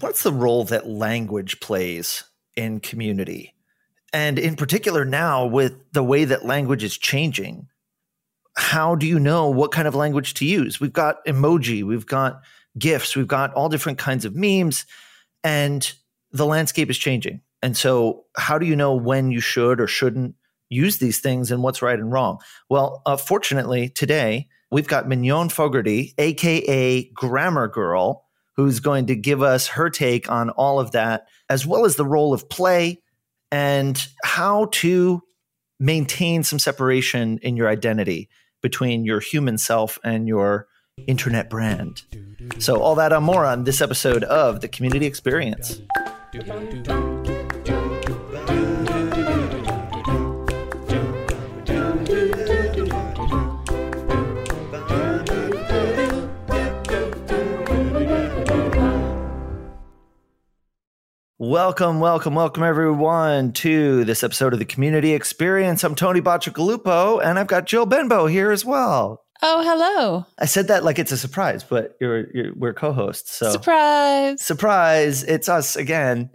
what's the role that language plays in community? And in particular, now with the way that language is changing, how do you know what kind of language to use? We've got emoji, we've got GIFs, we've got all different kinds of memes, and the landscape is changing. And so, how do you know when you should or shouldn't use these things and what's right and wrong? Well, uh, fortunately, today we've got Mignon Fogarty, AKA Grammar Girl, who's going to give us her take on all of that, as well as the role of play and how to maintain some separation in your identity between your human self and your internet brand. So, all that and more on this episode of The Community Experience. Welcome, welcome, welcome everyone to this episode of the Community Experience. I'm Tony Bacigalupo, and I've got Jill Benbow here as well. Oh, hello. I said that like it's a surprise, but you're, you're we're co-hosts. So surprise, surprise! It's us again.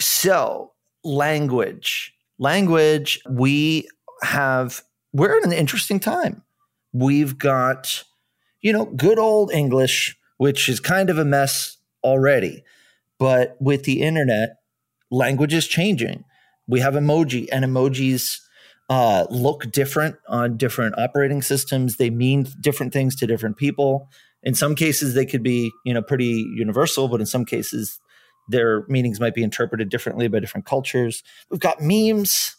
So language, language. We have we're in an interesting time. We've got you know good old English, which is kind of a mess already but with the internet, language is changing. We have emoji, and emojis uh, look different on different operating systems. They mean different things to different people. In some cases, they could be, you know, pretty universal, but in some cases, their meanings might be interpreted differently by different cultures. We've got memes.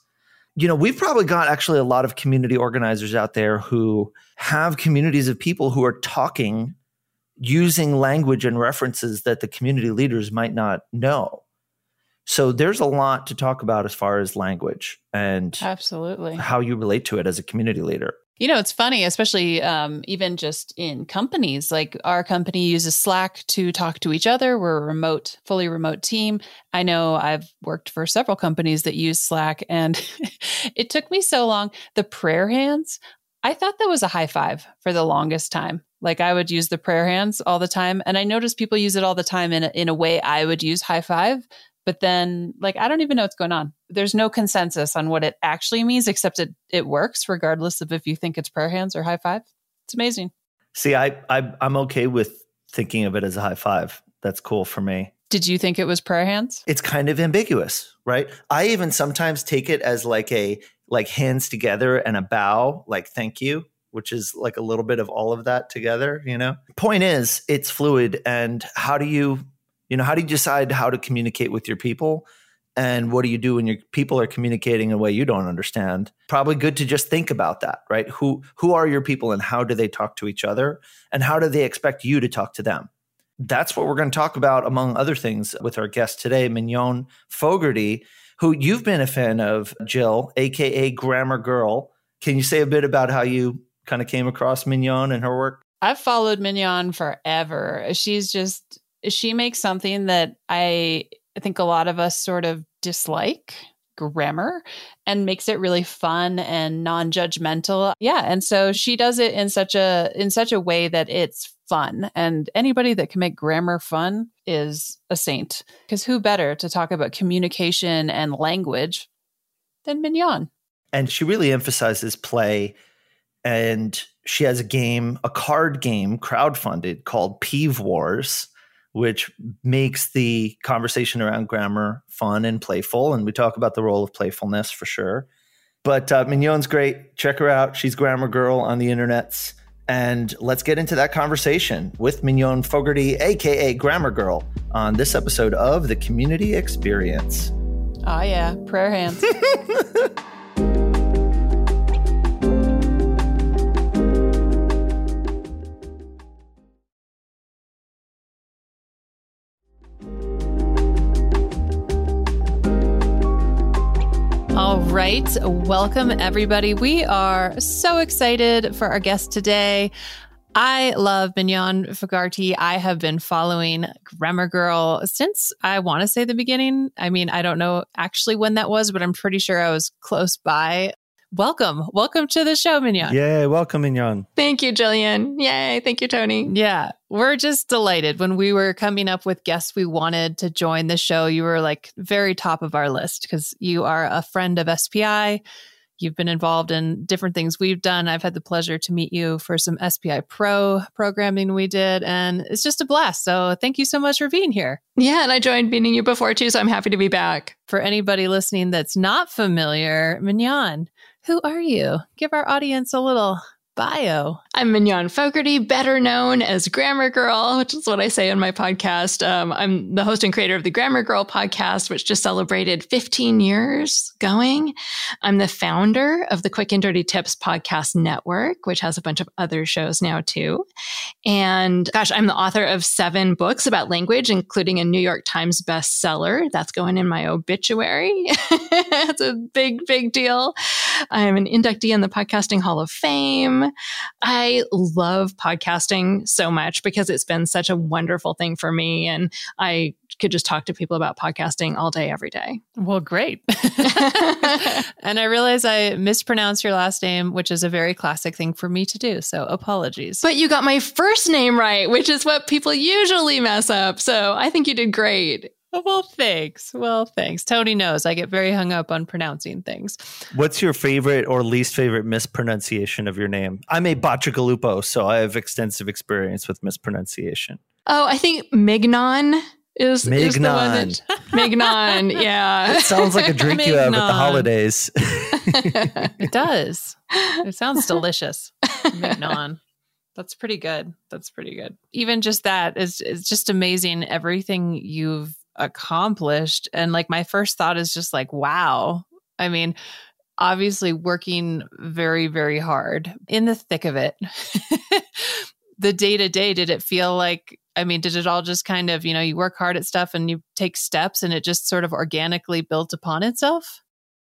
You know, we've probably got actually a lot of community organizers out there who have communities of people who are talking using language and references that the community leaders might not know. So there's a lot to talk about as far as language and absolutely how you relate to it as a community leader. You know, it's funny, especially um, even just in companies. Like our company uses Slack to talk to each other. We're a remote, fully remote team. I know I've worked for several companies that use Slack, and it took me so long. The prayer hands, I thought that was a high five for the longest time. Like I would use the prayer hands all the time. And I notice people use it all the time in a, in a way I would use high five. But then, like, I don't even know what's going on. There's no consensus on what it actually means, except it, it works regardless of if you think it's prayer hands or high five. It's amazing. See, I, I I'm okay with thinking of it as a high five. That's cool for me. Did you think it was prayer hands? It's kind of ambiguous, right? I even sometimes take it as like a like hands together and a bow, like thank you which is like a little bit of all of that together, you know? Point is, it's fluid. And how do you, you know, how do you decide how to communicate with your people? And what do you do when your people are communicating in a way you don't understand? Probably good to just think about that, right? Who who are your people and how do they talk to each other? And how do they expect you to talk to them? That's what we're going to talk about, among other things, with our guest today, Mignon Fogarty, who you've been a fan of, Jill, aka Grammar Girl. Can you say a bit about how you kind of came across Mignon and her work? I've followed Mignon forever. She's just she makes something that I think a lot of us sort of dislike grammar and makes it really fun and non-judgmental. Yeah, and so she does it in such a in such a way that it's fun and anybody that can make grammar fun is a saint because who better to talk about communication and language than Mignon? And she really emphasizes play and she has a game, a card game crowdfunded called Peeve Wars which makes the conversation around grammar fun and playful. And we talk about the role of playfulness for sure. But uh, Mignon's great. Check her out. She's Grammar Girl on the internets. And let's get into that conversation with Mignon Fogarty, aka Grammar Girl, on this episode of The Community Experience. Oh, yeah. Prayer hands. right. Welcome, everybody. We are so excited for our guest today. I love Mignon Fogarty. I have been following Grammar Girl since I want to say the beginning. I mean, I don't know actually when that was, but I'm pretty sure I was close by welcome. Welcome to the show, Mignon. Yeah, welcome, Mignon. Thank you, Jillian. Yay. Thank you, Tony. Yeah, we're just delighted. When we were coming up with guests we wanted to join the show, you were like very top of our list because you are a friend of SPI. You've been involved in different things we've done. I've had the pleasure to meet you for some SPI Pro programming we did, and it's just a blast. So, thank you so much for being here. Yeah, and I joined meeting you before too, so I'm happy to be back. For anybody listening that's not familiar, Mignon, who are you? Give our audience a little bio. I'm Mignon Fogarty, better known as Grammar Girl, which is what I say in my podcast. Um, I'm the host and creator of the Grammar Girl podcast, which just celebrated 15 years going. I'm the founder of the Quick and Dirty Tips podcast network, which has a bunch of other shows now too. And gosh, I'm the author of seven books about language, including a New York Times bestseller. That's going in my obituary. That's a big, big deal. I'm an inductee in the Podcasting Hall of Fame. I love podcasting so much because it's been such a wonderful thing for me. And I could just talk to people about podcasting all day, every day. Well, great. and I realize I mispronounced your last name, which is a very classic thing for me to do. So apologies. But you got my first name right, which is what people usually mess up. So I think you did great. Well, thanks. Well, thanks. Tony knows I get very hung up on pronouncing things. What's your favorite or least favorite mispronunciation of your name? I'm a Bacigalupo, so I have extensive experience with mispronunciation. Oh, I think Mignon is, Mignon. is the one that Mignon. Yeah, it sounds like a drink you have at the holidays. it does. It sounds delicious. Mignon. That's pretty good. That's pretty good. Even just that is is just amazing. Everything you've accomplished, and like my first thought is just like, wow. I mean, obviously working very very hard in the thick of it. the day to day, did it feel like? I mean, did it all just kind of you know you work hard at stuff and you take steps, and it just sort of organically built upon itself?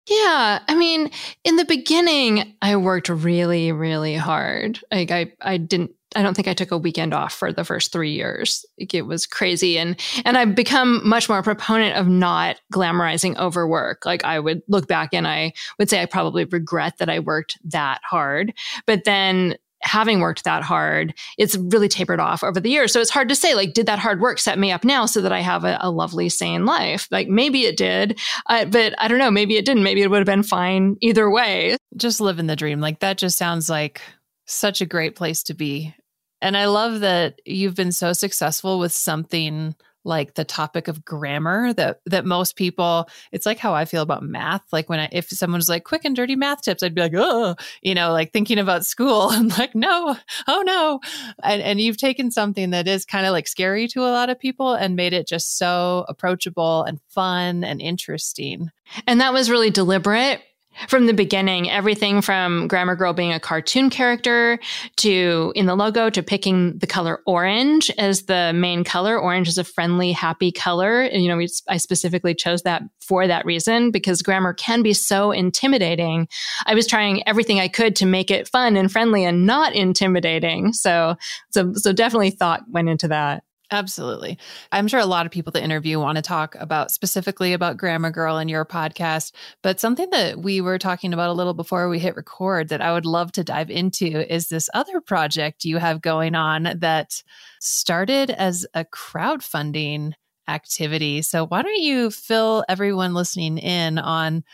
Yeah, I mean, in the beginning, I worked really, really hard. Like I, I didn't. I don't think I took a weekend off for the first three years. It was crazy, and and I've become much more a proponent of not glamorizing overwork. Like I would look back and I would say I probably regret that I worked that hard, but then having worked that hard, it's really tapered off over the years. So it's hard to say, like, did that hard work set me up now so that I have a, a lovely, sane life? Like, maybe it did, uh, but I don't know. Maybe it didn't. Maybe it would have been fine either way. Just living the dream. Like, that just sounds like such a great place to be. And I love that you've been so successful with something like the topic of grammar that that most people it's like how I feel about math. Like when I if someone's like quick and dirty math tips I'd be like oh you know like thinking about school. I'm like no oh no. And and you've taken something that is kind of like scary to a lot of people and made it just so approachable and fun and interesting. And that was really deliberate from the beginning, everything from Grammar Girl being a cartoon character to in the logo to picking the color orange as the main color. Orange is a friendly, happy color. And, you know, we, I specifically chose that for that reason because grammar can be so intimidating. I was trying everything I could to make it fun and friendly and not intimidating. So, so, so definitely thought went into that. Absolutely. I'm sure a lot of people that interview want to talk about specifically about Grammar Girl and your podcast, but something that we were talking about a little before we hit record that I would love to dive into is this other project you have going on that started as a crowdfunding activity. So why don't you fill everyone listening in on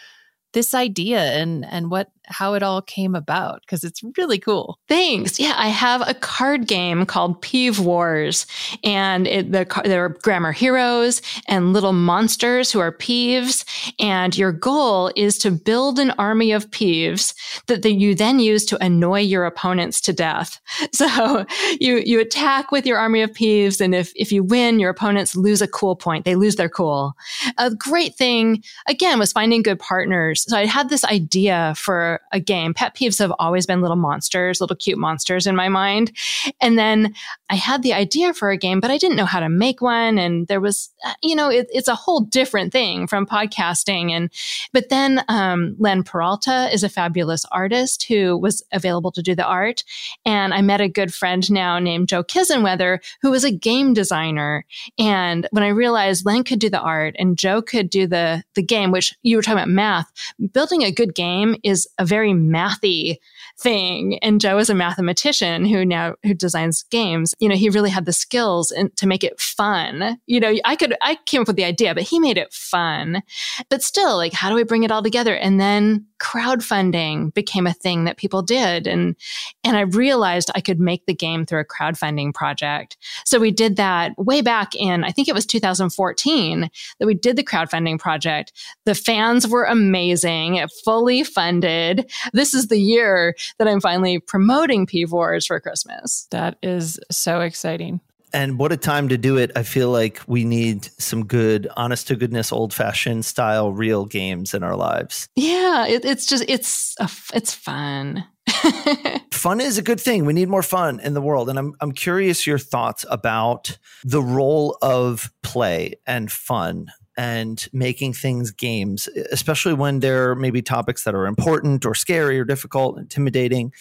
this idea and and what how it all came about because it's really cool. Thanks. Yeah, I have a card game called Peeve Wars, and it, the there are grammar heroes and little monsters who are peeves, and your goal is to build an army of peeves that, that you then use to annoy your opponents to death. So you you attack with your army of peeves, and if if you win, your opponents lose a cool point. They lose their cool. A great thing again was finding good partners. So I had this idea for a game. Pet peeves have always been little monsters, little cute monsters in my mind. And then I had the idea for a game, but I didn't know how to make one. And there was, uh, you know, it, it's a whole different thing from podcasting. And, but then um, Len Peralta is a fabulous artist who was available to do the art. And I met a good friend now named Joe Kisenwether, who was a game designer. And when I realized Len could do the art and Joe could do the, the game, which you were talking about math, building a good game is a very mathy thing. And Joe is a mathematician who now who designs games. You know, he really had the skills in, to make it fun. You know, I could I came up with the idea, but he made it fun. But still, like, how do we bring it all together? And then crowdfunding became a thing that people did, and and I realized I could make the game through a crowdfunding project. So we did that way back in I think it was 2014 that we did the crowdfunding project. The fans were amazing, it fully funded. This is the year that I'm finally promoting Peeve Wars for Christmas. That is so exciting. And what a time to do it. I feel like we need some good, honest to goodness, old fashioned style real games in our lives. Yeah, it, it's just, it's, a, it's fun. fun is a good thing. We need more fun in the world. And I'm, I'm curious your thoughts about the role of play and fun and making things games, especially when there may be topics that are important or scary or difficult, intimidating.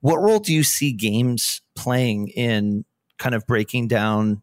What role do you see games playing in kind of breaking down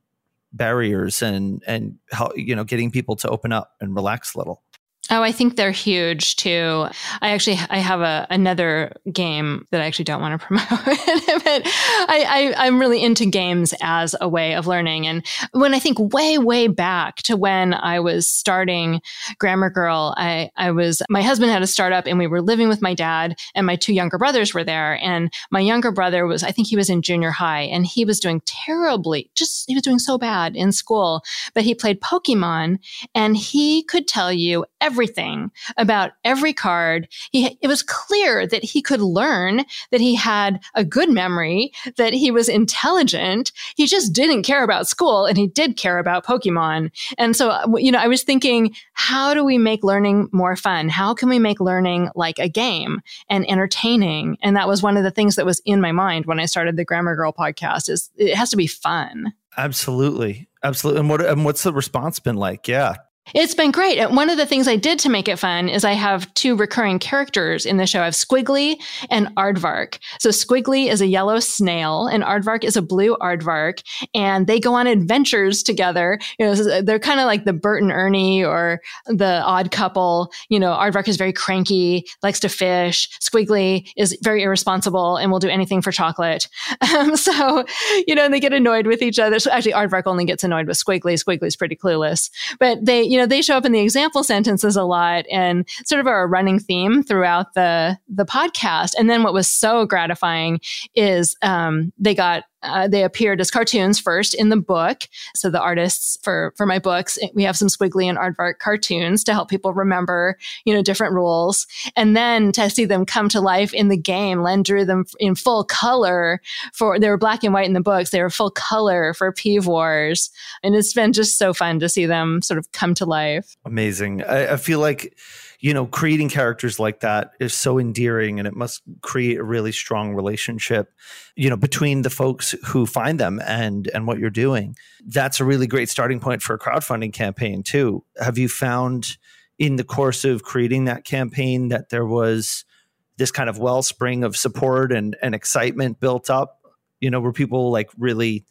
barriers and and how you know getting people to open up and relax a little? Oh, I think they're huge too. I actually I have a another game that I actually don't want to promote, but I, I am really into games as a way of learning. And when I think way way back to when I was starting Grammar Girl, I I was my husband had a startup and we were living with my dad and my two younger brothers were there. And my younger brother was I think he was in junior high and he was doing terribly, just he was doing so bad in school. But he played Pokemon and he could tell you every everything about every card. He, it was clear that he could learn, that he had a good memory, that he was intelligent. He just didn't care about school and he did care about Pokemon. And so, uh, you know, I was thinking, how do we make learning more fun? How can we make learning like a game and entertaining? And that was one of the things that was in my mind when I started the Grammar Girl podcast is it has to be fun. Absolutely. Absolutely. And what and what's the response been like? Yeah. It's been great. One of the things I did to make it fun is I have two recurring characters in the show. I have Squiggly and Aardvark. So Squiggly is a yellow snail and Aardvark is a blue aardvark and they go on adventures together. You know, they're kind of like the Bert and Ernie or the odd couple. You know, Aardvark is very cranky, likes to fish. Squiggly is very irresponsible and will do anything for chocolate. Um, so, you know, they get annoyed with each other. So actually Aardvark only gets annoyed with Squiggly. Squiggly's pretty clueless, but they, you you know, they show up in the example sentences a lot and sort of are a running theme throughout the the podcast. And then what was so gratifying is um, they got uh, they appeared as cartoons first in the book. So the artists for for my books, we have some squiggly and aardvark cartoons to help people remember, you know, different rules. And then to see them come to life in the game, Len drew them in full color for they were black and white in the books. They were full color for Peeve Wars, and it's been just so fun to see them sort of come to life. Amazing. I, I feel like you know, creating characters like that is so endearing and it must create a really strong relationship, you know, between the folks who find them and and what you're doing. That's a really great starting point for a crowdfunding campaign too. Have you found in the course of creating that campaign that there was this kind of wellspring of support and, and excitement built up? You know, were people like really,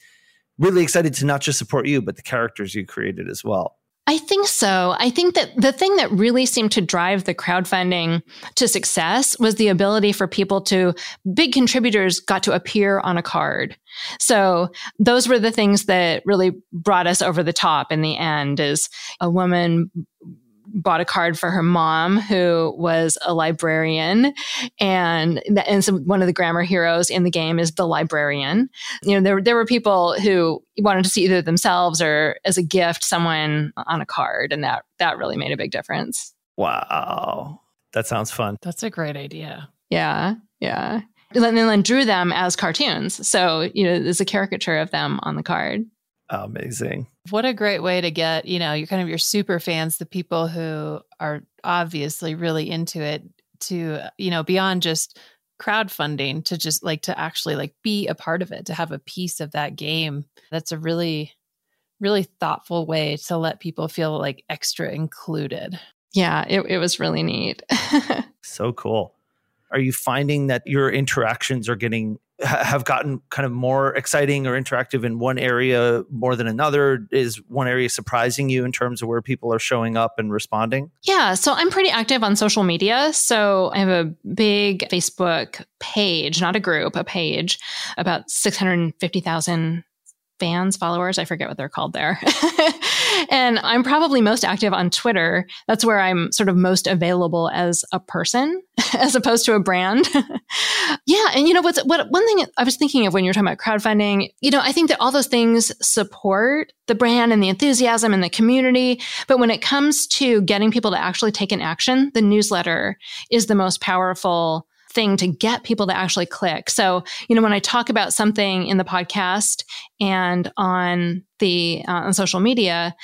really excited to not just support you, but the characters you created as well? I think so. I think that the thing that really seemed to drive the crowdfunding to success was the ability for people to, big contributors got to appear on a card. So those were the things that really brought us over the top in the end is a woman bought a card for her mom who was a librarian. And and so one of the grammar heroes in the game is the librarian. You know there, there were people who wanted to see either themselves or as a gift someone on a card. And that that really made a big difference. Wow. That sounds fun. That's a great idea. Yeah. Yeah. And then drew them as cartoons. So you know there's a caricature of them on the card amazing what a great way to get, you know, you're kind of your super fans, the people who are obviously really into it to, you know, beyond just crowdfunding to just like to actually like be a part of it, to have a piece of that game. That's a really really thoughtful way to let people feel like extra included. Yeah, it, it was really neat. so cool. Are you finding that your interactions are getting have gotten kind of more exciting or interactive in one area more than another? Is one area surprising you in terms of where people are showing up and responding? Yeah, so I'm pretty active on social media. So I have a big Facebook page, not a group, a page, about 650,000 fans, followers. I forget what they're called there. and I'm probably most active on Twitter. That's where I'm sort of most available as a person as opposed to a brand. yeah. And you know, what's what one thing I was thinking of when you're talking about crowdfunding, you know, I think that all those things support the brand and the enthusiasm and the community. But when it comes to getting people to actually take an action, the newsletter is the most powerful thing to get people to actually click. So, you know, when I talk about something in the podcast and on the uh, on social media,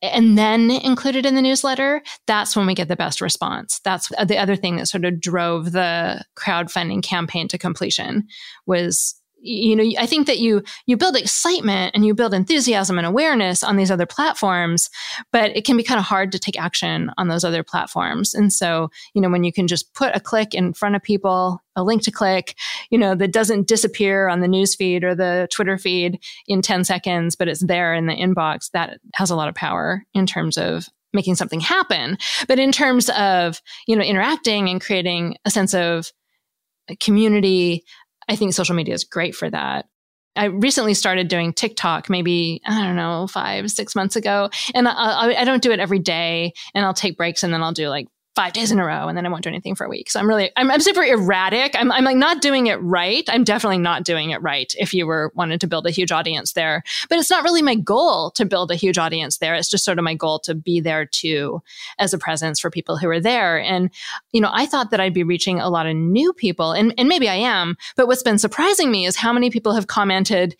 and then included in the newsletter, that's when we get the best response. That's the other thing that sort of drove the crowdfunding campaign to completion was you know i think that you you build excitement and you build enthusiasm and awareness on these other platforms but it can be kind of hard to take action on those other platforms. And so you know when you can just put a click in front of people a link to click you know that doesn't disappear on the news feed or the twitter feed in 10 seconds but it's there in the inbox that has a lot of power in terms of making something happen. But in terms of you know interacting and creating a sense of community I think social media is great for that. I recently started doing TikTok, maybe, I don't know, five, six months ago. And I, I, don't do it every day and I'll take breaks and then I'll do like five days in a row and then I won't do anything for a week. So I'm really, I'm, I'm super erratic. I'm, I'm like not doing it right. I'm definitely not doing it right if you were wanting to build a huge audience there. But it's not really my goal to build a huge audience there. It's just sort of my goal to be there too as a presence for people who are there. And, you know, I thought that I'd be reaching a lot of new people and, and maybe I am. But what's been surprising me is how many people have commented,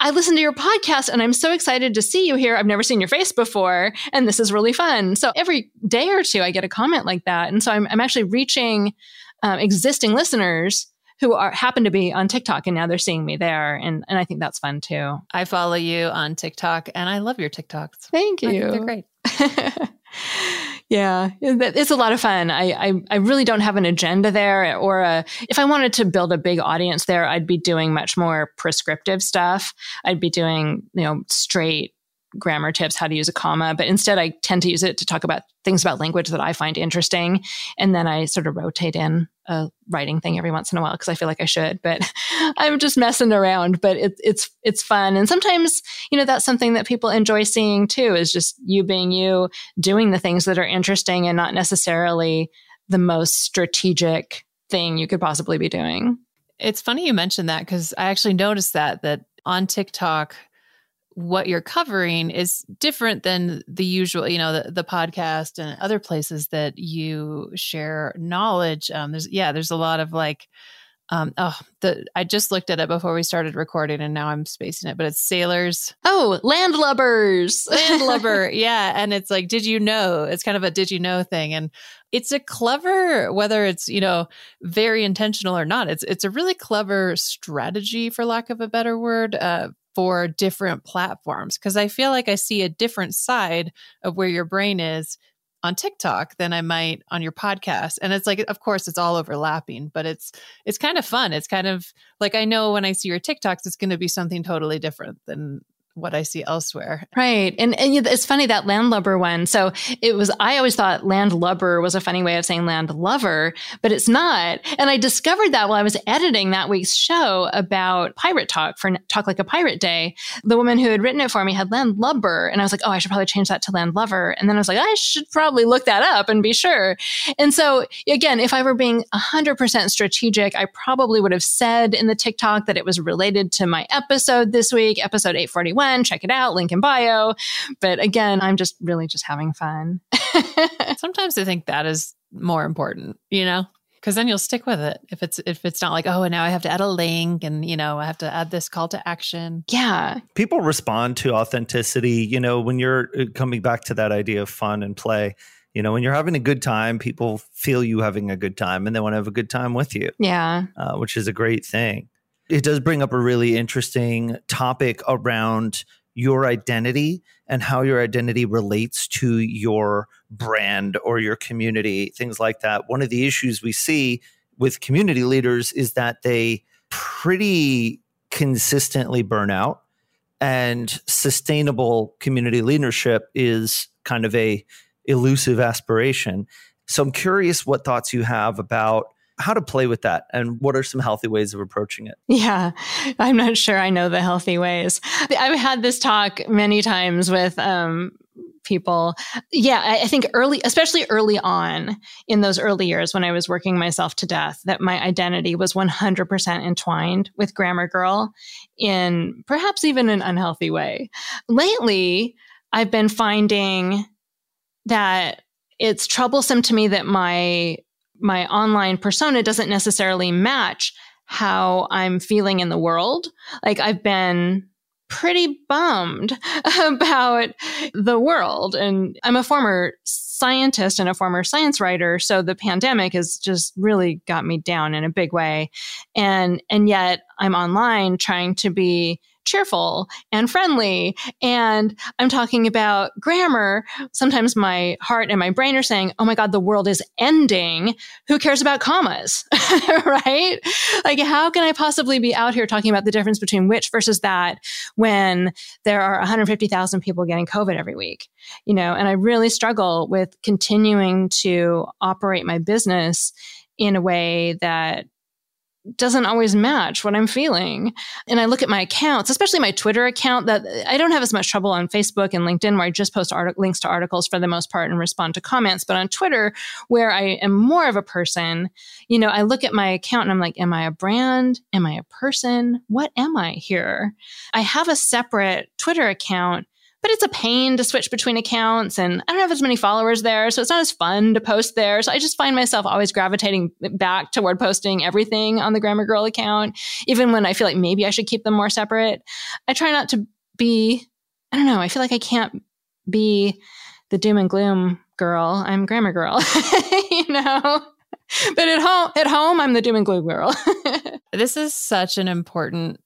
I listened to your podcast and I'm so excited to see you here. I've never seen your face before and this is really fun. So every day or two, I get a comment like like that. And so I'm, I'm actually reaching um, existing listeners who are happen to be on TikTok and now they're seeing me there. And, and I think that's fun too. I follow you on TikTok and I love your TikToks. Thank you. they're great. yeah, it's a lot of fun. I, I, I really don't have an agenda there, or a, if I wanted to build a big audience there, I'd be doing much more prescriptive stuff. I'd be doing you know straight grammar tips, how to use a comma, but instead I tend to use it to talk about things about language that I find interesting. And then I sort of rotate in a writing thing every once in a while because I feel like I should, but I'm just messing around, but it, it's, it's fun. And sometimes, you know, that's something that people enjoy seeing too, is just you being you doing the things that are interesting and not necessarily the most strategic thing you could possibly be doing. It's funny you mentioned that because I actually noticed that that on TikTok, what you're covering is different than the usual, you know, the, the podcast and other places that you share knowledge. Um, there's, yeah, there's a lot of like, um, oh, the I just looked at it before we started recording, and now I'm spacing it. But it's sailors. Oh, landlubbers, landlubber. yeah, and it's like, did you know? It's kind of a did you know thing, and it's a clever, whether it's you know very intentional or not. It's it's a really clever strategy, for lack of a better word, uh, for different platforms because I feel like I see a different side of where your brain is on TikTok than I might on your podcast. And it's like of course it's all overlapping, but it's it's kind of fun. It's kind of like I know when I see your TikToks it's going to be something totally different than what I see elsewhere. Right. And, and it's funny that landlubber one. So it was, I always thought landlubber was a funny way of saying land lover, but it's not. And I discovered that while I was editing that week's show about Pirate Talk for Talk Like a Pirate Day. The woman who had written it for me had landlubber. And I was like, oh, I should probably change that to landlover. And then I was like, I should probably look that up and be sure. And so again, if I were being 100% strategic, I probably would have said in the TikTok that it was related to my episode this week, episode 841 check it out, link in bio. But again, I'm just really just having fun. Sometimes I think that is more important, you know? because then you'll stick with it if it's if it's not like oh and now i have to add a link and you know i have to add this call to action yeah people respond to authenticity you know when you're uh, coming back to that idea of fun and play you know when you're having a good time people feel you having a good time and they want to have a good time with you yeah uh, which is a great thing it does bring up a really interesting topic around your identity and how your identity relates to your brand or your community, things like that. One of the issues we see with community leaders is that they pretty consistently burn out, and sustainable community leadership is kind of a elusive aspiration. So I'm curious what thoughts you have about how to play with that and what are some healthy ways of approaching it? Yeah, I'm not sure I know the healthy ways. I've had this talk many times with um, people. Yeah, I, think early, especially early on in those early years when I was working myself to death, that my identity was 100% entwined with Grammar Girl in perhaps even an unhealthy way. Lately, I've been finding that it's troublesome to me that my my online persona doesn't necessarily match how I'm feeling in the world. Like I've been pretty bummed about the world. And I'm a former scientist and a former science writer. So the pandemic has just really got me down in a big way. And, and yet I'm online trying to be cheerful and friendly. And I'm talking about grammar. Sometimes my heart and my brain are saying, oh my God, the world is ending. Who cares about commas? right? Like, how can I possibly be out here talking about the difference between which versus that when there are 150,000 people getting COVID every week? You know, and I really struggle with continuing to operate my business in a way that doesn't always match what I'm feeling. And I look at my accounts, especially my Twitter account, that I don't have as much trouble on Facebook and LinkedIn, where I just post art- links to articles for the most part and respond to comments. But on Twitter, where I am more of a person, you know, I look at my account and I'm like, am I a brand? Am I a person? What am I here? I have a separate Twitter account but it's a pain to switch between accounts and I don't have as many followers there. So it's not as fun to post there. So I just find myself always gravitating back toward posting everything on the Grammar Girl account, even when I feel like maybe I should keep them more separate. I try not to be, I don't know, I feel like I can't be the doom and gloom girl. I'm Grammar Girl, you know? But at home, at home, I'm the doom and gloom girl. this is such an important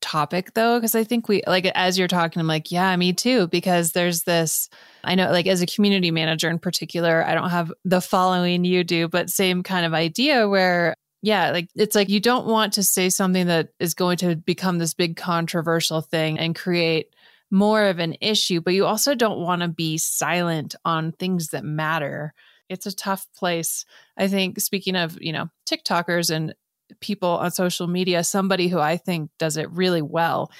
topic though because i think we like as you're talking i'm like yeah me too because there's this i know like as a community manager in particular i don't have the following you do but same kind of idea where yeah like it's like you don't want to say something that is going to become this big controversial thing and create more of an issue but you also don't want to be silent on things that matter. It's a tough place. I think speaking of you know tiktokers and people on social media, somebody who I think does it really well.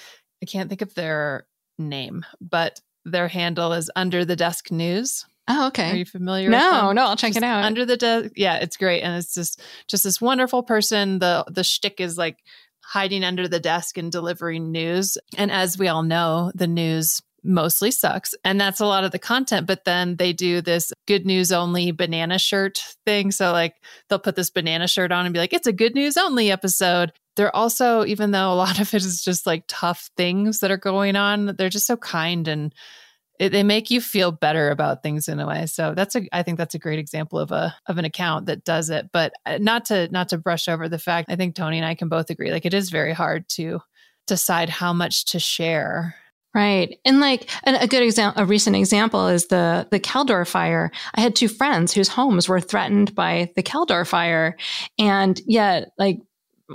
I can't think of their name, but their handle is Under the Desk News. Oh, okay. Are you familiar? No, no, I'll check just it out. Under the desk, yeah, it's great, and it's just just this wonderful person. the The shtick is like hiding under the desk and delivering news. And as we all know, the news mostly sucks. And that's a lot of the content. But then they do this good news only banana shirt thing. So, like, they'll put this banana shirt on and be like, it's a good news only episode. They're also, even though a lot of it is just like tough things that are going on, they're just so kind and it, they make you feel better about things in a way. So that's a, I think that's a great example of a of an account that does it. But uh, not to not to brush over the fact, I think Tony and I can both agree, like it is very hard to decide how much to share. Right. And like a good example, a recent example is the, the Caldor fire. I had two friends whose homes were threatened by the Caldor fire. And yet, like,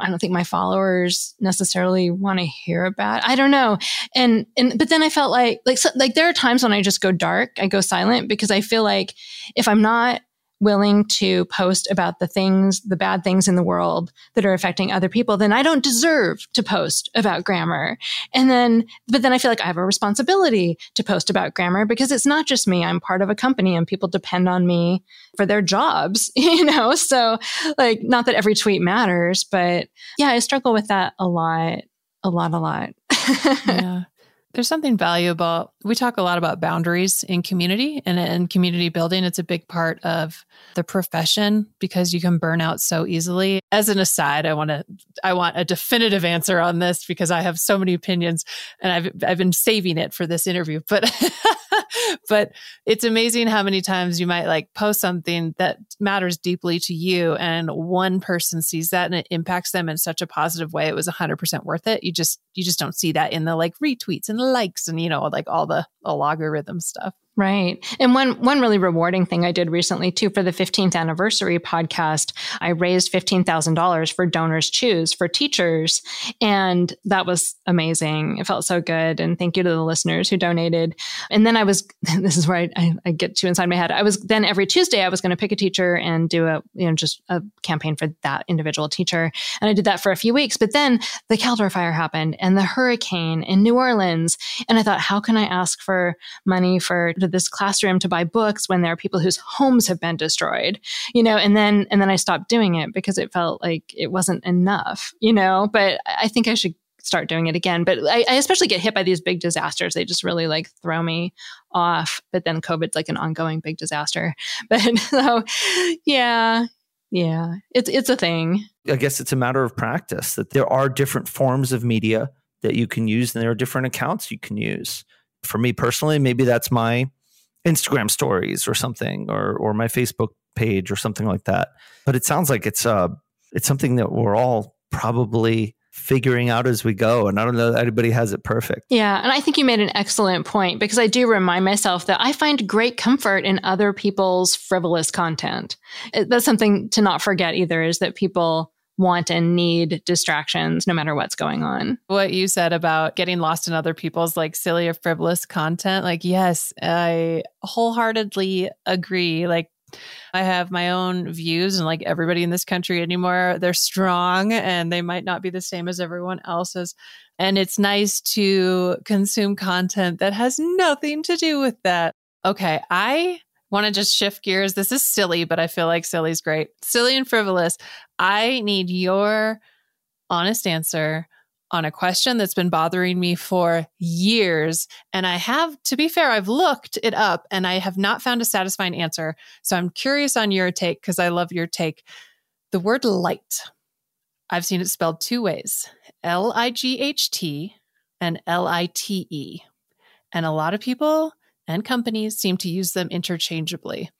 I don't think my followers necessarily want to hear about. It. I don't know. And and but then I felt like like so, like there are times when I just go dark, I go silent because I feel like if I'm not willing to post about the things, the bad things in the world that are affecting other people, then I don't deserve to post about grammar. And then, but then I feel like I have a responsibility to post about grammar because it's not just me. I'm part of a company and people depend on me for their jobs, you know? So like, not that every tweet matters, but yeah, I struggle with that a lot, a lot, a lot. yeah. There's something valuable. We talk a lot about boundaries in community and in community building. It's a big part of the profession because you can burn out so easily. As an aside, I want to I want a definitive answer on this because I have so many opinions and I've I've been saving it for this interview. But but it's amazing how many times you might like post something that matters deeply to you and one person sees that and it impacts them in such a positive way it was 100% worth it. You just you just don't see that in the like retweets and likes and you know like all the logarithm stuff Right. And one one really rewarding thing I did recently too for the 15th anniversary podcast, I raised $15,000 for Donors Choose for teachers and that was amazing. It felt so good and thank you to the listeners who donated. And then I was this is where I, I, I get to inside my head. I was then every Tuesday I was going to pick a teacher and do a you know just a campaign for that individual teacher. And I did that for a few weeks, but then the Caldor fire happened and the hurricane in New Orleans and I thought how can I ask for money for to this classroom to buy books when there are people whose homes have been destroyed, you know, and then, and then I stopped doing it because it felt like it wasn't enough, you know, but I think I should start doing it again. But I, I, especially get hit by these big disasters. They just really like throw me off. But then COVID's like an ongoing big disaster. But so, yeah, yeah, it's it's a thing. I guess it's a matter of practice that there are different forms of media that you can use, and there are different accounts you can use. For me personally, maybe that's my Instagram stories or something, or or my Facebook page or something like that. But it sounds like it's uh it's something that we're all probably figuring out as we go. And I don't know that anybody has it perfect. Yeah. And I think you made an excellent point because I do remind myself that I find great comfort in other people's frivolous content. That's something to not forget either is that people want and need distractions no matter what's going on. What you said about getting lost in other people's like silly or frivolous content, like, yes, I wholeheartedly agree. Like, I have my own views, and like everybody in this country anymore, they're strong and they might not be the same as everyone else's. And it's nice to consume content that has nothing to do with that. Okay, I want to just shift gears. This is silly, but I feel like silly's great. Silly and frivolous. I need your honest answer on a question that's been bothering me for years. And I have, to be fair, I've looked it up and I have not found a satisfying answer. So I'm curious on your take because I love your take. The word light, I've seen it spelled two ways L I G H T and L I T E. And a lot of people and companies seem to use them interchangeably.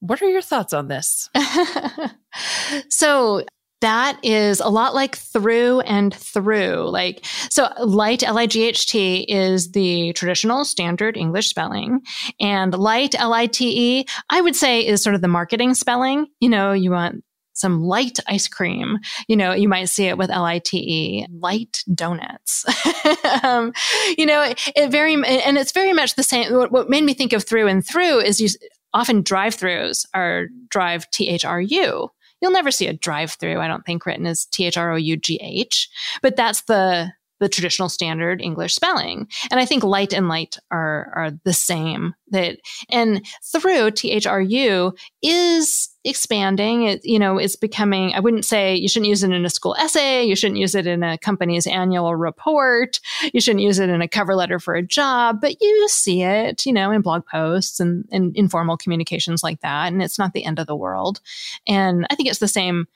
What are your thoughts on this? so, that is a lot like through and through. Like, so light, L I G H T, is the traditional standard English spelling. And light, L I T E, I would say is sort of the marketing spelling. You know, you want some light ice cream. You know, you might see it with L-I-T-E, light donuts. um, you know, it, it, very, and it's very much the same. What, what made me think of through and through is you often drive-throughs are drive T-H-R-U. You'll never see a drive-through, I don't think, written as T-H-R-O-U-G-H, but that's the the traditional standard English spelling. And I think light and light are, are the same that, and through THRU is expanding. It, you know, it's becoming, I wouldn't say you shouldn't use it in a school essay. You shouldn't use it in a company's annual report. You shouldn't use it in a cover letter for a job, but you see it, you know, in blog posts and, and informal communications like that. And it's not the end of the world. And I think it's the same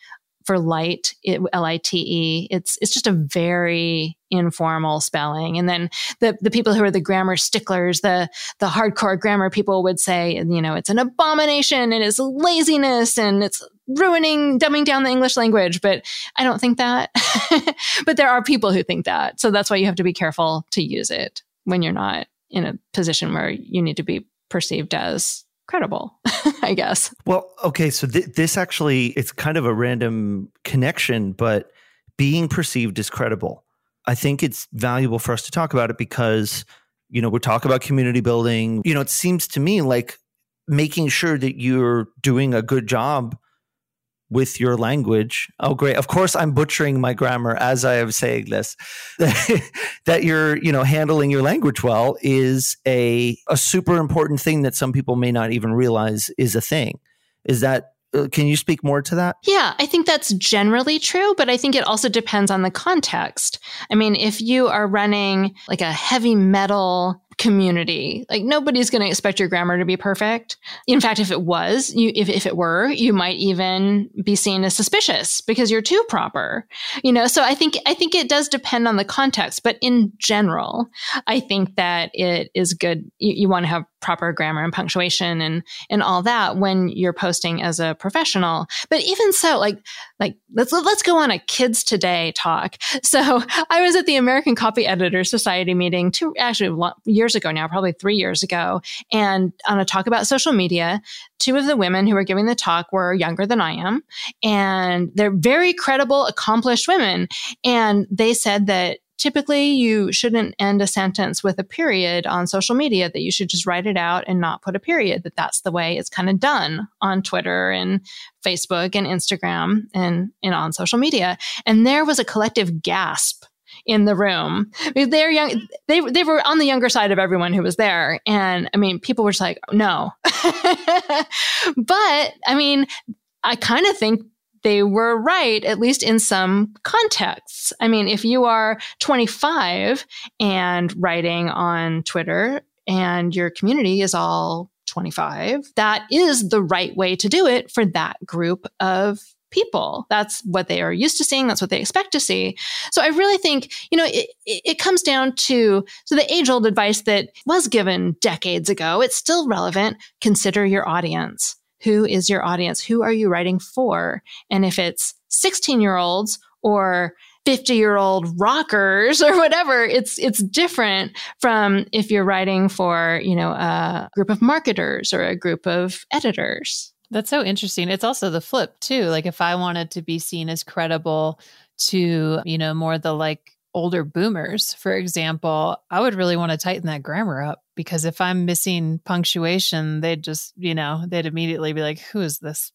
for light, L I T E. It's it's just a very informal spelling. And then the the people who are the grammar sticklers, the the hardcore grammar people would say, you know, it's an abomination and it's laziness and it's ruining dumbing down the English language. But I don't think that. but there are people who think that. So that's why you have to be careful to use it when you're not in a position where you need to be perceived as credible, I guess. Well, okay, so th- this actually it's kind of a random connection, but being perceived as credible. I think it's valuable for us to talk about it because you know, we talk about community building. You know, it seems to me like making sure that you're doing a good job with your language. Oh, great. Of course, I'm butchering my grammar as I am saying this. that you're, you know, handling your language well is a, a super important thing that some people may not even realize is a thing. Is that, uh, can you speak more to that? Yeah, I think that's generally true, but I think it also depends on the context. I mean, if you are running like a heavy metal community. Like nobody's going to expect your grammar to be perfect. In fact, if it was, you, if, if it were, you might even be seen as suspicious because you're too proper, you know? So I think, I think it does depend on the context, but in general, I think that it is good. You, you want to have proper grammar and punctuation and, and all that when you're posting as a professional. But even so, like, like let's, let's go on a kids today talk. So I was at the American Copy Editor Society meeting two, actually years years ago now, probably three years ago, and on a talk about social media, two of the women who were giving the talk were younger than I am, and they're very credible, accomplished women. And they said that typically you shouldn't end a sentence with a period on social media that you should just write it out and not put a period that that's the way it's kind of done on twitter and facebook and instagram and, and on social media and there was a collective gasp in the room. They're young. They they were on the younger side of everyone who was there, and I mean, people were just like, no. but I mean, I kind of think they were right, at least in some contexts. I mean, if you are 25 and writing on Twitter and your community is all 25, that is the right way to do it for that group of people. That's what they are used to seeing. That's what they expect to see. So I really think, you know, it, it comes down to so the age old advice that was given decades ago. It's still relevant. Consider your audience. Who is your audience? Who are you writing for? And if it's 16 year olds or 50 year old rockers or whatever, it's, it's different from if you're writing for, you know, a group of marketers or a group of editors. That's so interesting. It's also the flip too. Like if I wanted to be seen as credible to, you know, more the like older boomers, for example, I would really want to tighten that grammar up because if I'm missing punctuation, they'd just, you know, they'd immediately be like, who is this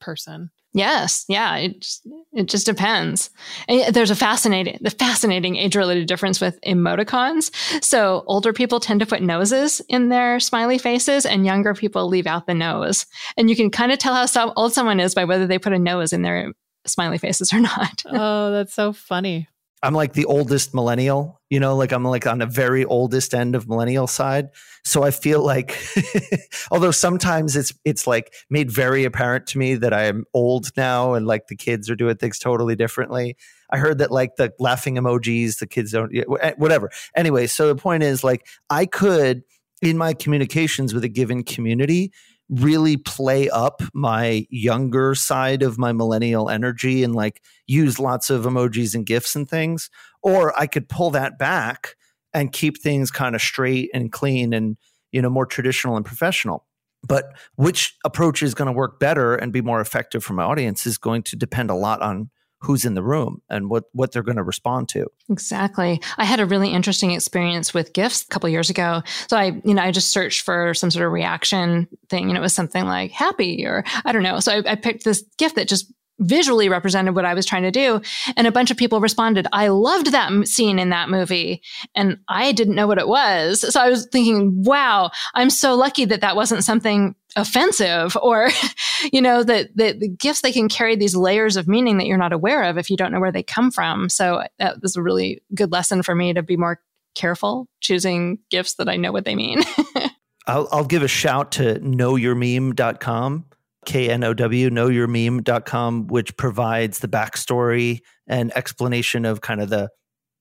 person? Yes, yeah, it just, it just depends. And there's a fascinating the fascinating age related difference with emoticons. So older people tend to put noses in their smiley faces, and younger people leave out the nose. And you can kind of tell how some, old someone is by whether they put a nose in their smiley faces or not. oh, that's so funny. I'm like the oldest millennial, you know, like I'm like on the very oldest end of millennial side. So I feel like although sometimes it's it's like made very apparent to me that I am old now and like the kids are doing things totally differently. I heard that like the laughing emojis, the kids don't whatever. Anyway, so the point is like I could in my communications with a given community really play up my younger side of my millennial energy and like use lots of emojis and gifs and things or i could pull that back and keep things kind of straight and clean and you know more traditional and professional. But which approach is going to work better and be more effective for my audience is going to depend a lot on who's in the room and what what they're going to respond to. Exactly. I had a really interesting experience with gifs a couple years ago. So I, you know, I just searched for some sort of reaction thing, and it was something like happy or I don't know. So I, I picked this gift that just visually represented what I was trying to do. And a bunch of people responded, I loved that scene in that movie. And I didn't know what it was. So I was thinking, wow, I'm so lucky that that wasn't something offensive or, you know, that, that the gifts, they can carry these layers of meaning that you're not aware of if you don't know where they come from. So that was a really good lesson for me to be more careful choosing gifts that I know what they mean. I'll, I'll give a shout to knowyourmeme.com K-N-O-W, knowyourmeme.com, which provides the backstory and explanation of kind of the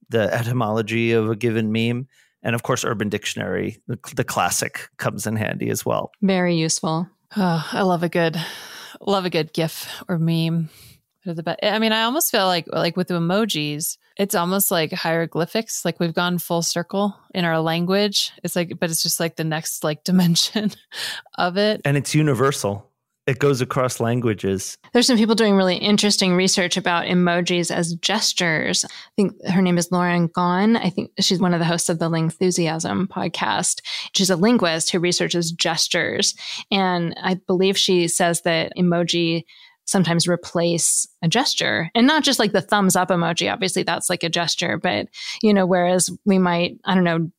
the etymology of a given meme. And of course, Urban Dictionary, the, the classic, comes in handy as well. Very useful. Oh, I love a good, love a good GIF or meme. I mean, I almost feel like like with the emojis, it's almost like hieroglyphics. Like we've gone full circle in our language. It's like, but it's just like the next like dimension of it, and it's universal it goes across languages. There's some people doing really interesting research about emojis as gestures. I think her name is Lauren Gawne. I think she's one of the hosts of the Lingthusiasm podcast. She's a linguist who researches gestures. And I believe she says that emoji sometimes replace a gesture and not just like the thumbs up emoji. Obviously, that's like a gesture, but you know, whereas we might, I don't know,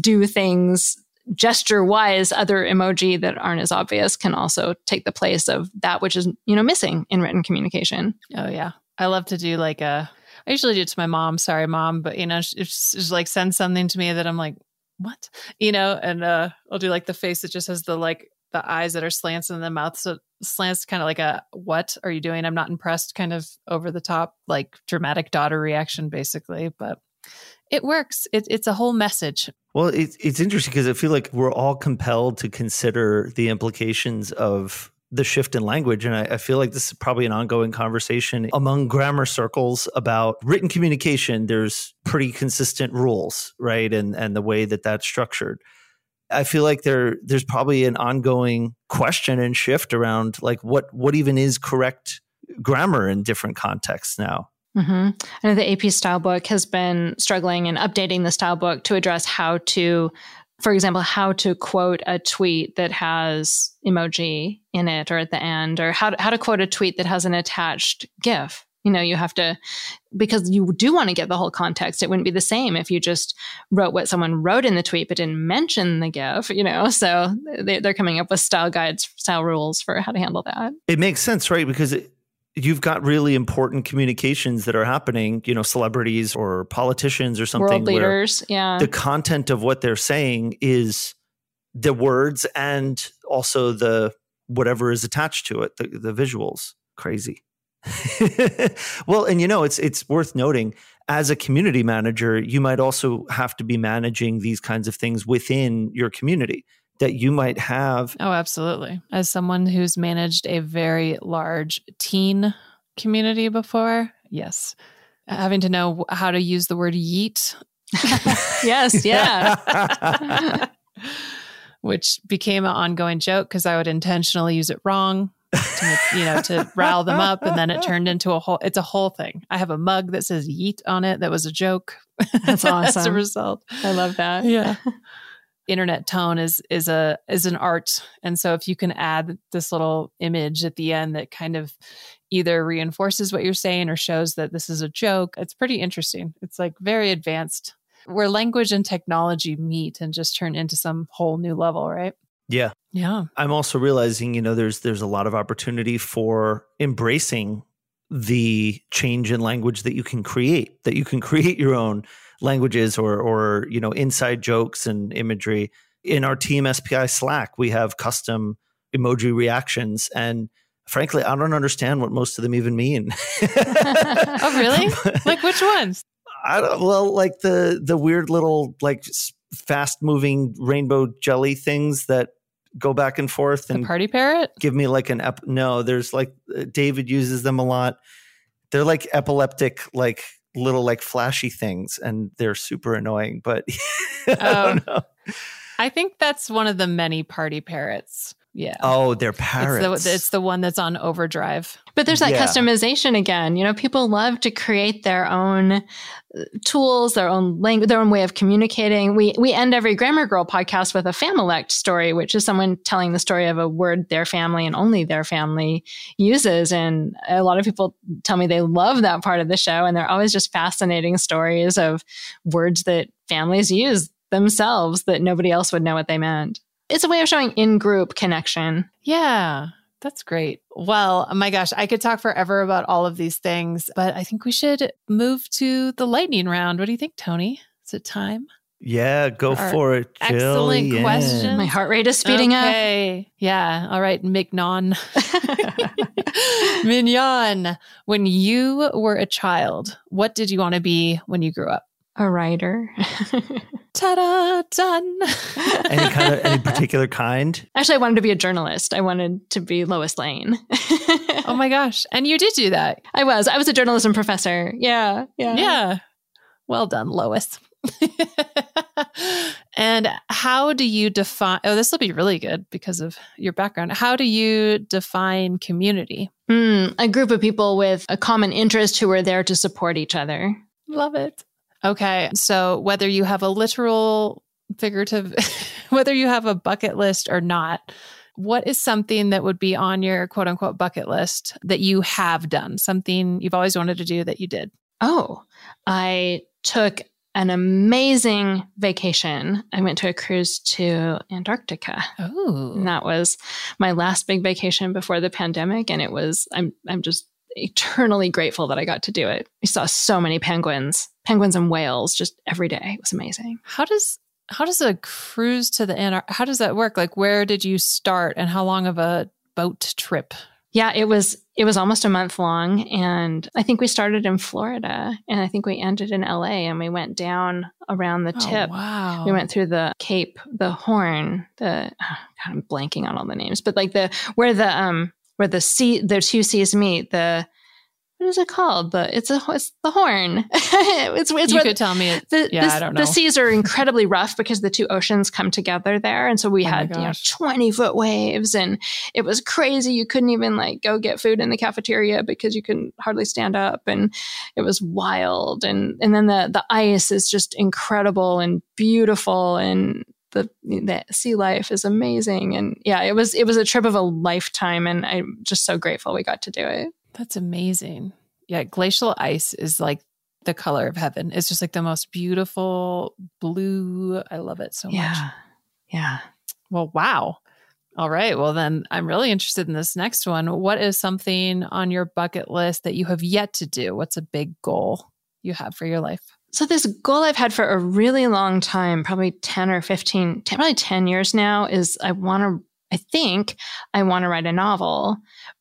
do things gesture wise, other emoji that aren't as obvious can also take the place of that which is, you know, missing in written communication. Oh, yeah. I love to do like a, I usually do it to my mom. Sorry, mom. But, you know, it's like send something to me that I'm like, what? You know, and uh, I'll do like the face that just has the like, the eyes that are slants and the mouth so slants kind of like a what are you doing i'm not impressed kind of over the top like dramatic daughter reaction basically but it works. It, it's a whole message. Well, it, it's interesting because I feel like we're all compelled to consider the implications of the shift in language. And I, I, feel like this is probably an ongoing conversation among grammar circles about written communication. There's pretty consistent rules, right? And, and the way that that's structured. I feel like there there's probably an ongoing question and shift around like what what even is correct grammar in different contexts now. Mm-hmm. I know the AP style book has been struggling and updating the style book to address how to, for example, how to quote a tweet that has emoji in it or at the end, or how to, how to quote a tweet that has an attached GIF. You know, you have to, because you do want to get the whole context. It wouldn't be the same if you just wrote what someone wrote in the tweet but didn't mention the GIF, you know? So they, are coming up with style guides, style rules for how to handle that. It makes sense, right? Because it, you've got really important communications that are happening, you know, celebrities or politicians or something. World leaders, yeah. The content of what they're saying is the words and also the whatever is attached to it, the, the visuals. Crazy. well, and you know, it's it's worth noting as a community manager, you might also have to be managing these kinds of things within your community that you might have. Oh, absolutely. As someone who's managed a very large teen community before, yes. Uh, having to know how to use the word yeet. yes, yeah. Which became an ongoing joke because I would intentionally use it wrong to you know to rile them up and then it turned into a whole it's a whole thing i have a mug that says yeet on it that was a joke that's awesome as a result i love that yeah internet tone is is a is an art. And so if you can add this little image at the end that kind of either reinforces what you're saying or shows that this is a joke it's pretty interesting. It's like very advanced where language and technology meet and just turn into some whole new level right? Yeah. Yeah. I'm also realizing you know there's there's a lot of opportunity for embracing the change in language that you can create that you can create your own languages or or you know inside jokes and imagery. In our team SPI Slack, we have custom emoji reactions and frankly, I don't understand what most of them even mean. oh, really? like which ones? I don't. Well, like the the weird little like fast moving rainbow jelly things that go back and forth and the party parrot. Give me like an ep. No, there's like uh, David uses them a lot. They're like epileptic, like little like flashy things and they're super annoying, but I don't um, know. I think that's one of the many party parrots. Yeah. Oh, they're It's the, it's the one that's on overdrive. But there's that Yeah. customization again. You know, people love to create their own uh, tools, their own language, their own way of communicating. We we end every Grammar Girl podcast with a Familect story, which is someone telling the story of a word their family and only their family uses. And a lot of people tell me they love that part of the show, and they're always just fascinating stories of words that families use themselves that nobody else would know what they meant. It's a way of showing in group connection. Yeah. That's great. Well, my gosh, I could talk forever about all of these things, but I think we should move to the lightning round. What do you think, Tony? Is it time? yeah, go Our for it. excellent Jillian. question. My heart rate is speeding up. okay. Yeah. All right, Mignon. Mignon, when you were a child, what did you want to be when you grew up? A writer. Ta-da, done. Any kind of any particular kind? Actually, I wanted to be a journalist. I wanted to be Lois Lane. oh my gosh. And you did do that. I was. I was a journalism professor. Yeah. Yeah. Yeah. Well done, Lois. and how do you define? Oh, this will be really good because of your background. How do you define community? Mm, a group of people with a common interest who are there to support each other. Love it. Okay. So, whether you have a literal, figurative, whether you have a bucket list or not, what is something that would be on your quote unquote bucket list that you have done? Something you've always wanted to do that you did? Oh, I took an amazing vacation. I went to a cruise to Antarctica. Oh. And that was my last big vacation before the pandemic. And it was, I'm, I'm just eternally grateful that I got to do it. We saw so many penguins, penguins and whales just every day. It was amazing. How does how does a cruise to the Antarctica? How does that work? Like, where did you start, and how long of a boat trip? Yeah, it was it was almost a month long and I think we started in Florida and I think we ended in LA and we went down around the tip. Oh, wow. We went through the Cape, the Horn, the oh, God, I'm blanking on all the names, but like the where the um where the sea the two seas meet, the what is it called? The it's a it's the Horn. it's it's you could tell me. It, the, yeah, the, I don't know. the seas are incredibly rough because the two oceans come together there. And so we Oh had you know, 20 foot waves and it was crazy. You couldn't even like go get food in the cafeteria because you couldn't hardly stand up. And it was wild. And, and then the, the ice is just incredible and beautiful. And the, the sea life is amazing. And yeah, it was, it was a trip of a lifetime. And I'm just so grateful we got to do it. That's amazing. Yeah, glacial ice is like the color of heaven. It's just like the most beautiful blue. I love it so much. Yeah. Yeah. Well, wow. All right. Well, then I'm really interested in this next one. What is something on your bucket list that you have yet to do? What's a big goal you have for your life? So this goal I've had for a really long time, probably 10 or 15, 10, probably 10 years now is I want to I think I want to write a novel,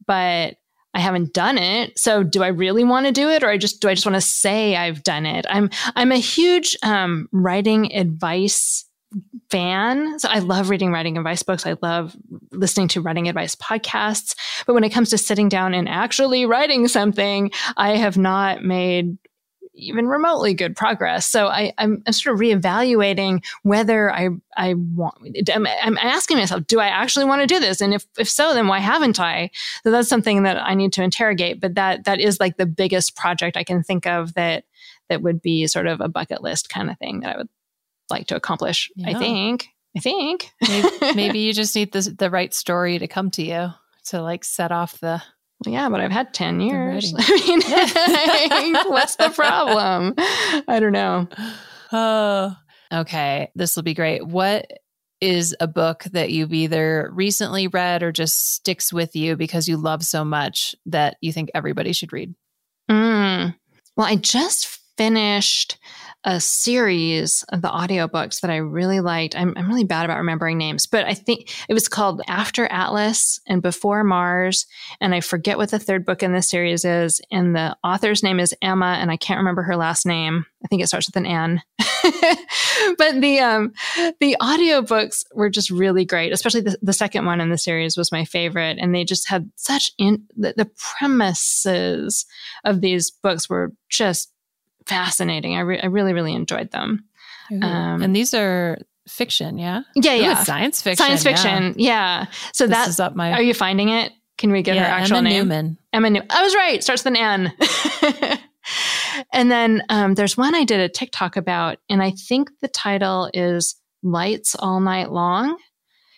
but I haven't done it. So do I really want to do it or I just do I just want to say I've done it? I'm I'm a huge um, writing advice fan. So I love reading writing advice books. I love listening to writing advice podcasts. But when it comes to sitting down and actually writing something, I have not made even remotely good progress. So I, I'm, I'm sort of reevaluating whether I, I want, I'm, I'm asking myself, do I actually want to do this? And if, if so, then why haven't I? So that's something that I need to interrogate. But that, that is like the biggest project I can think of that, that would be sort of a bucket list kind of thing that I would like to accomplish. I think, I think. Maybe, maybe you just need the, the right story to come to you to like set off the. Yeah, but I've had 10 years. I mean, what's the problem? I don't know. Oh, okay. This will be great. What is a book that you've either recently read or just sticks with you because you love so much that you think everybody should read? Mm. Well, I just finished a series of the audiobooks that I really liked. I'm, I'm really bad about remembering names, but I think it was called After Atlas and Before Mars. And I forget what the third book in this series is. And the author's name is Emma, and I can't remember her last name. I think it starts with an N. but the um the audiobooks were just really great, especially the, the second one in the series was my favorite. And they just had such in the, the premises of these books were just fascinating. I, re- I really, really enjoyed them. Um, and these are fiction, yeah? Yeah, Ooh, yeah. science fiction. Science fiction. Yeah. So This that is up my are you finding it? Can we get yeah, her actual Emma name? Newman. Emma New- I was right. Starts with an N. and then um, there's one I did a TikTok about, and I think the title is Lights All Night Long.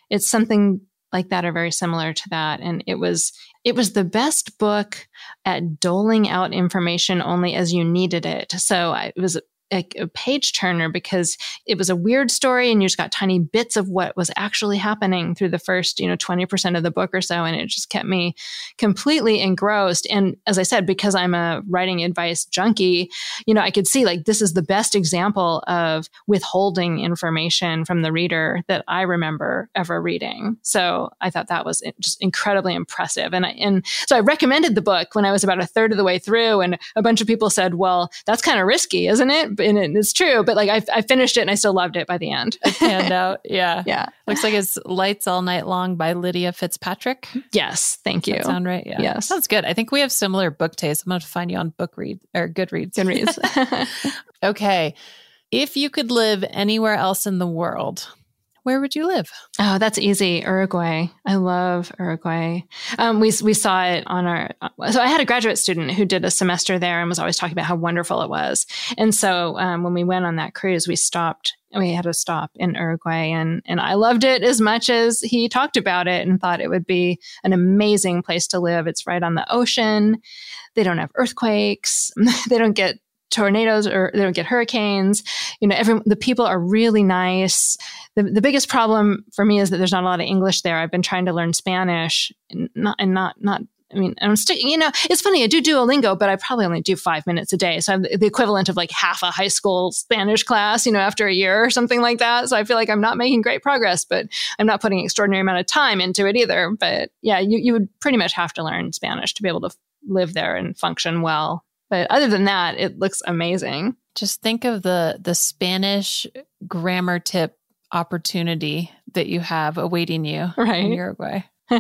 It's something like that or very similar to that. And it was it was the best book at doling out information only as you needed it. So it was a, a page turner because it was a weird story and you just got tiny bits of what was actually happening through the first, you know, 20% of the book or so. And it just kept me completely engrossed. And as I said, because I'm a writing advice junkie, you know, I could see like this is the best example of withholding information from the reader that I remember ever reading. So I thought that was just incredibly impressive. And I, and so I recommended the book when I was about a third of the way through and a bunch of people said, well, that's kind of risky, isn't it? And it's true. But like I, I finished it and I still loved it by the end. Panned out. Yeah. yeah. Looks like it's Lights All Night Long by Lydia Fitzpatrick. Yes. Thank you. That sound right? Yeah. Yes. Sounds good. I think we have similar book tastes. I'm going to find you on book read or Goodreads. Goodreads. okay. If you could live anywhere else in the world, where would you live? Oh, that's easy. Uruguay. I love Uruguay. Um, we we saw it on our. So I had a graduate student who did a semester there and was always talking about how wonderful it was. And so um, when we went on that cruise, we stopped. We had a stop in Uruguay, and and I loved it as much as he talked about it, and thought it would be an amazing place to live. It's right on the ocean. They don't have earthquakes. they don't get tornadoes or they don't get hurricanes. You know, every the people are really nice. The the biggest problem for me is that there's not a lot of English there. I've been trying to learn Spanish and not and not not I mean, I'm still, you know, it's funny. I do Duolingo, but I probably only do five minutes a day. So I'm the equivalent of like half a high school Spanish class, you know, after a year or something like that. So I feel like I'm not making great progress, but I'm not putting an extraordinary amount of time into it either. But yeah, you, you would pretty much have to learn Spanish to be able to live there and function well. But other than that, it looks amazing. Just think of the the Spanish grammar tip opportunity that you have awaiting you Right. in Uruguay.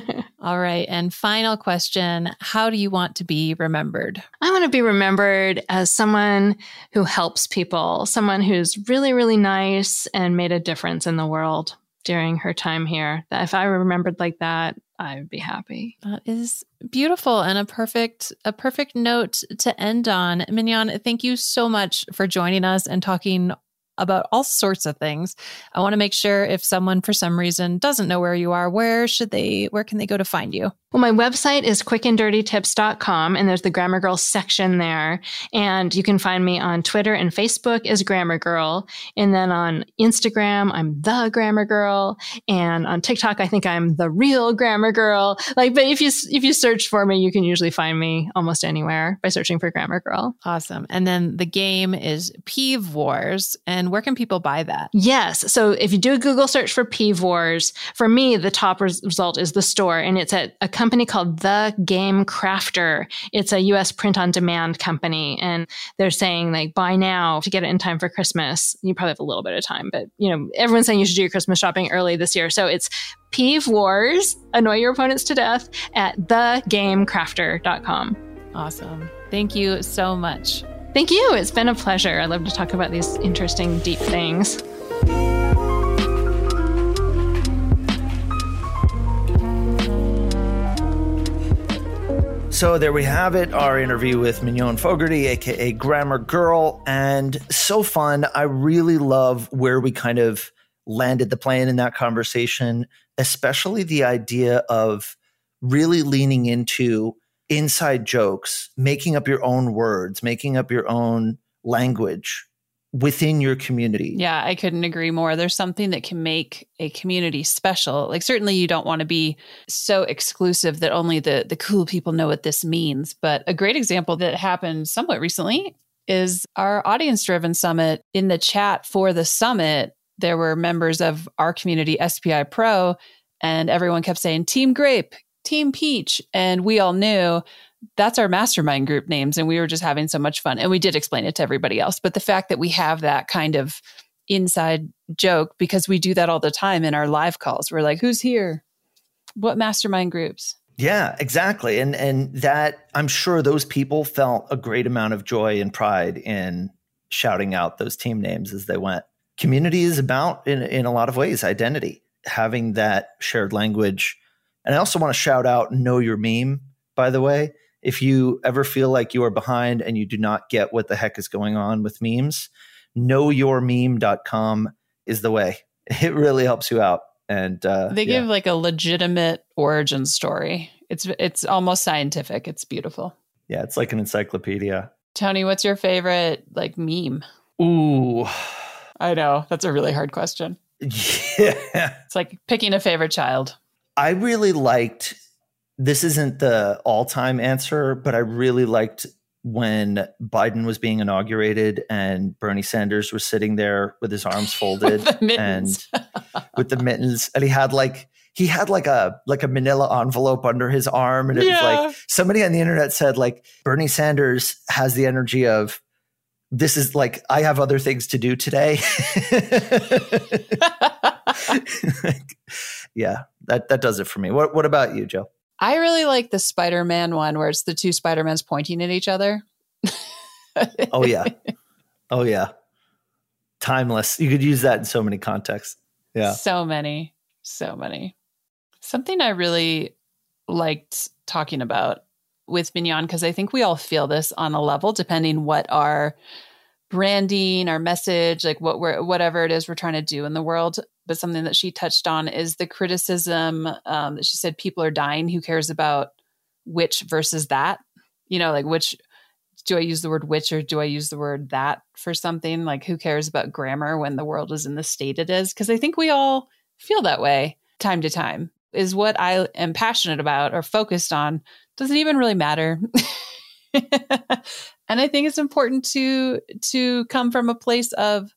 All right. And final question How do you want to be remembered? I want to be remembered as someone who helps people, someone who's really, really nice and made a difference in the world during her time here. That if I remembered like that, I would be happy. That is beautiful and a perfect a perfect note to end on. Mignon, thank you so much for joining us and talking about all sorts of things. I want to make sure if someone for some reason doesn't know where you are, where should they where can they go to find you? Well, my website is quickanddirtytips.com and there's the Grammar Girl section there. And you can find me on Twitter and Facebook as Grammar Girl. And then on Instagram, I'm the Grammar Girl. And on TikTok, I think I'm the real Grammar Girl. Like, but if you if you search for me, you can usually find me almost anywhere by searching for Grammar Girl. Awesome. And then the game is Peeve Wars. And where can people buy that? Yes. So if you do a Google search for Peeve Wars, for me, the top res- result is the store, and it's at a company called The Game Crafter. It's a US print on demand company, and they're saying like buy now to get it in time for Christmas. You probably have a little bit of time, but you know everyone's saying you should do your Christmas shopping early this year. So it's Peeve Wars, annoy your opponents to death at thegamecrafter.com. Awesome. Thank you so much. Thank you. It's been a pleasure. I love to talk about these interesting, deep things. So there we have it, our interview with Mignon Fogarty, aka Grammar Girl, and so fun. I really love where we kind of landed the plane in that conversation, especially the idea of really leaning into inside jokes, making up your own words, making up your own language within your community. Yeah, I couldn't agree more. There's something that can make a community special. Like certainly you don't want to be so exclusive that only the the cool people know what this means, but a great example that happened somewhat recently is our audience driven summit in the chat for the summit there were members of our community SPI Pro and everyone kept saying team grape, team peach and we all knew that's our mastermind group names and we were just having so much fun and we did explain it to everybody else but the fact that we have that kind of inside joke because we do that all the time in our live calls we're like who's here what mastermind groups Yeah, exactly. And and that I'm sure those people felt a great amount of joy and pride in shouting out those team names as they went. community is about in in a lot of ways identity, having that shared language. And I also want to shout out know your meme by the way. If you ever feel like you are behind and you do not get what the heck is going on with memes, knowyourmeme.com is the way. It really helps you out. And uh, they give yeah. like a legitimate origin story. It's it's almost scientific. It's beautiful. Yeah, it's like an encyclopedia. Tony, what's your favorite like meme? Ooh. I know. That's a really hard question. Yeah. It's like picking a favorite child. I really liked this isn't the all-time answer, but I really liked when Biden was being inaugurated and Bernie Sanders was sitting there with his arms folded and with the mittens and he had like he had like a like a manila envelope under his arm and it yeah. was like somebody on the internet said like Bernie Sanders has the energy of this is like I have other things to do today. yeah, that that does it for me. What what about you, Joe? I really like the Spider Man one where it's the two Spider Mans pointing at each other. oh, yeah. Oh, yeah. Timeless. You could use that in so many contexts. Yeah. So many. So many. Something I really liked talking about with Mignon, because I think we all feel this on a level, depending what our branding, our message, like what we're whatever it is we're trying to do in the world but something that she touched on is the criticism um, that she said people are dying. Who cares about which versus that? You know, like which do I use the word which or do I use the word that for something? Like who cares about grammar when the world is in the state it is? Because I think we all feel that way time to time. Is what I am passionate about or focused on doesn't even really matter. and I think it's important to to come from a place of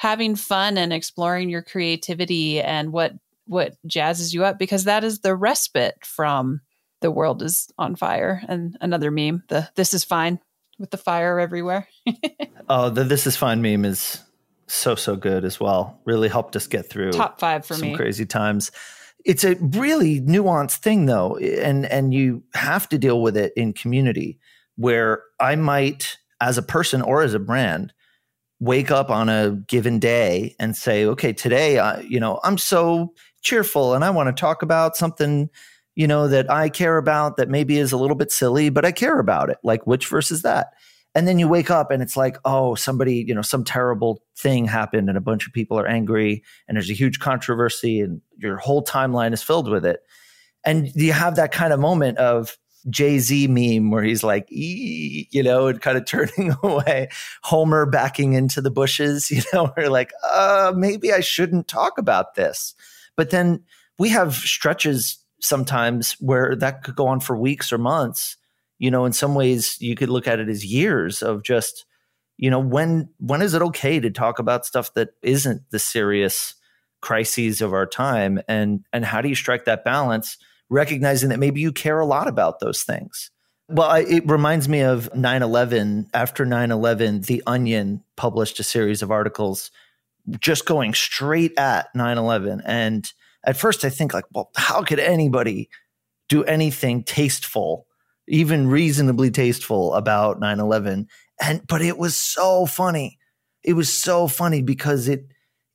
having fun and exploring your creativity and what what jazzes you up because that is the respite from the world is on fire. And another meme the this is fine with the fire everywhere. Oh the this is fine meme is so so good as well. Really helped us get through top five for some me. crazy times. It's a really nuanced thing though and and you have to deal with it in community where i might as a person or as a brand wake up on a given day and say, okay, today, I, you know, I'm so cheerful and I want to talk about something, you know, that I care about that maybe is a little bit silly, but I care about it. Like which versus that. And then you wake up and it's like, oh, somebody, you know, some terrible thing happened and a bunch of people are angry and there's a huge controversy and your whole timeline is filled with it. And you have that kind of moment of, Jay Z meme where he's like, you know, and kind of turning away, Homer backing into the bushes, you know, we're like, uh, maybe I shouldn't talk about this. But then we have stretches sometimes where that could go on for weeks or months. You know, in some ways, you could look at it as years of just, you know, when when is it okay to talk about stuff that isn't the serious crises of our time, and and how do you strike that balance? Recognizing that maybe you care a lot about those things. Well, I, it reminds me of 9 11. After 9 11, The Onion published a series of articles just going straight at 9 11. And at first, I think, like, well, how could anybody do anything tasteful, even reasonably tasteful about 9 11? And, but it was so funny. It was so funny because it,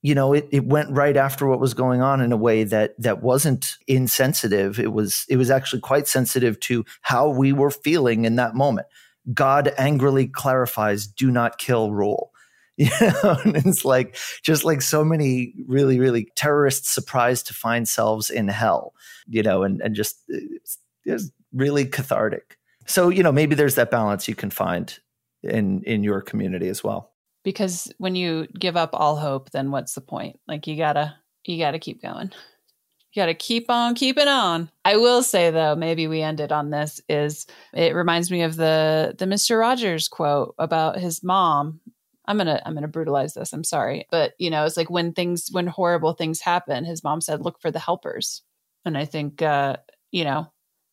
you know, it, it went right after what was going on in a way that that wasn't insensitive. It was it was actually quite sensitive to how we were feeling in that moment. God angrily clarifies, "Do not kill" rule. You know, and it's like just like so many really, really terrorists surprised to find selves in hell. You know, and and just it's, it's really cathartic. So you know, maybe there's that balance you can find in in your community as well because when you give up all hope then what's the point? Like you gotta you gotta keep going. You gotta keep on keeping on. I will say though maybe we ended on this is it reminds me of the the mr rogers quote about his mom. I'm gonna i'm gonna brutalize this i'm sorry. But you know it's like when things when horrible things happen his mom said look for the helpers. And i think uh you know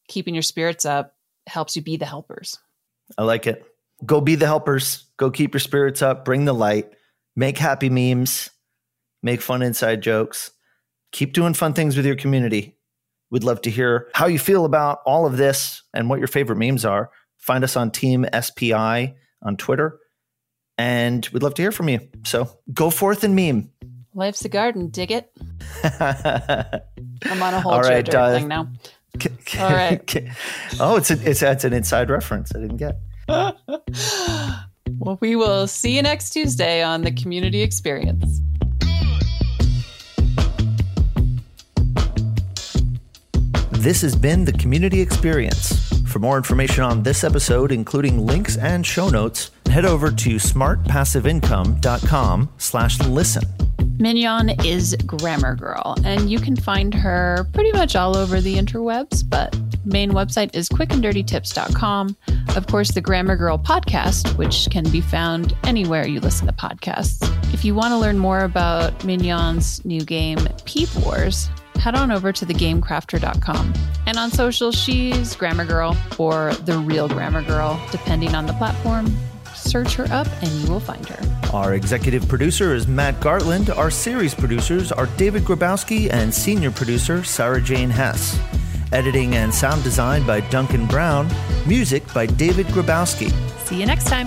keeping your spirits up helps you be the helpers. I like it go be the helpers. Go keep your spirits up. Bring the light. Make happy memes. Make fun inside jokes. Keep doing fun things with your community. We'd love to hear how you feel about all of this and what your favorite memes are. Find us on Team SPI on Twitter and we'd love to hear from you. So go forth and meme. Life's a garden. Dig it. I'm on a whole All right, uh, thing now. All right. oh, it's a, it's that's an inside reference I didn't get. Well, we will see you next Tuesday on the community experience. This has been the community experience. For more information on this episode, including links and show notes, head over to smartpassiveincome.com slash listen. Mignon is Grammar Girl, and you can find her pretty much all over the interwebs, but main website is quickanddirtytips.com. Of course, the Grammar Girl podcast, which can be found anywhere you listen to podcasts. If you want to learn more about Mignon's new game, Peeve Wars, head on over to thegamecrafter.com. And on social, she's Grammar Girl or The Real Grammar Girl, depending on the platform. Search her up and you will find her. Our executive producer is Matt Gartland. Our series producers are David Grabowski and senior producer Sarah Jane Hess. Editing and sound design by Duncan Brown. Music by David Grabowski. See you next time.